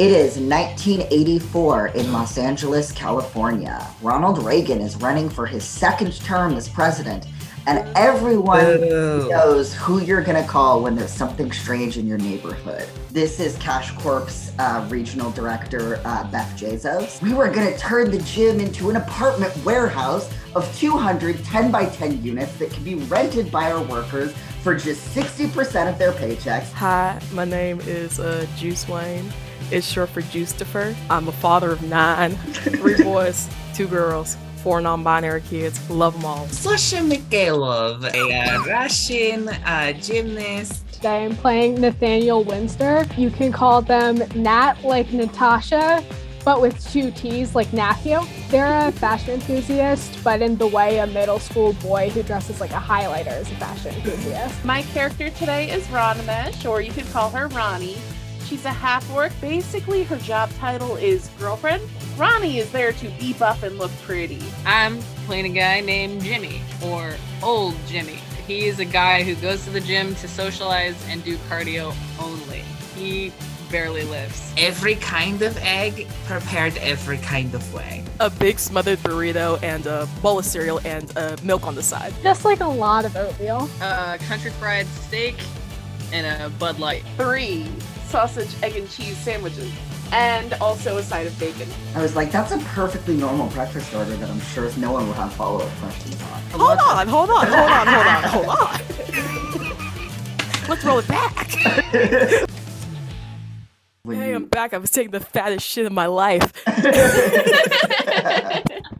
It is 1984 in Los Angeles, California. Ronald Reagan is running for his second term as president, and everyone Boo. knows who you're going to call when there's something strange in your neighborhood. This is Cash Corp's uh, regional director, uh, Beth Jezos. We were going to turn the gym into an apartment warehouse of 200 10 by 10 units that can be rented by our workers for just 60% of their paychecks. Hi, my name is uh, Juice Wayne. It's short for Juice-tifer. I'm a father of nine, three boys, two girls, four non-binary kids. Love them all. Sasha Mikhailov, a uh, Russian uh, gymnast. Today I'm playing Nathaniel Winster. You can call them Nat like Natasha, but with two T's like Matthew. They're a fashion enthusiast, but in the way a middle school boy who dresses like a highlighter is a fashion enthusiast. My character today is Ronimesh, or you could call her Ronnie. She's a half orc. Basically, her job title is girlfriend. Ronnie is there to be buff and look pretty. I'm playing a guy named Jimmy, or Old Jimmy. He is a guy who goes to the gym to socialize and do cardio only. He barely lives. Every kind of egg prepared every kind of way. A big smothered burrito and a bowl of cereal and uh, milk on the side. Just like a lot of oatmeal. Uh, country fried steak and a Bud Light. Three sausage, egg, and cheese sandwiches, and also a side of bacon. I was like, that's a perfectly normal breakfast order that I'm sure no one will have follow up questions on. Hold on, hold on, hold on, hold on, hold on. Let's roll it back. When Hey, I'm back. I was taking the fattest shit of my life.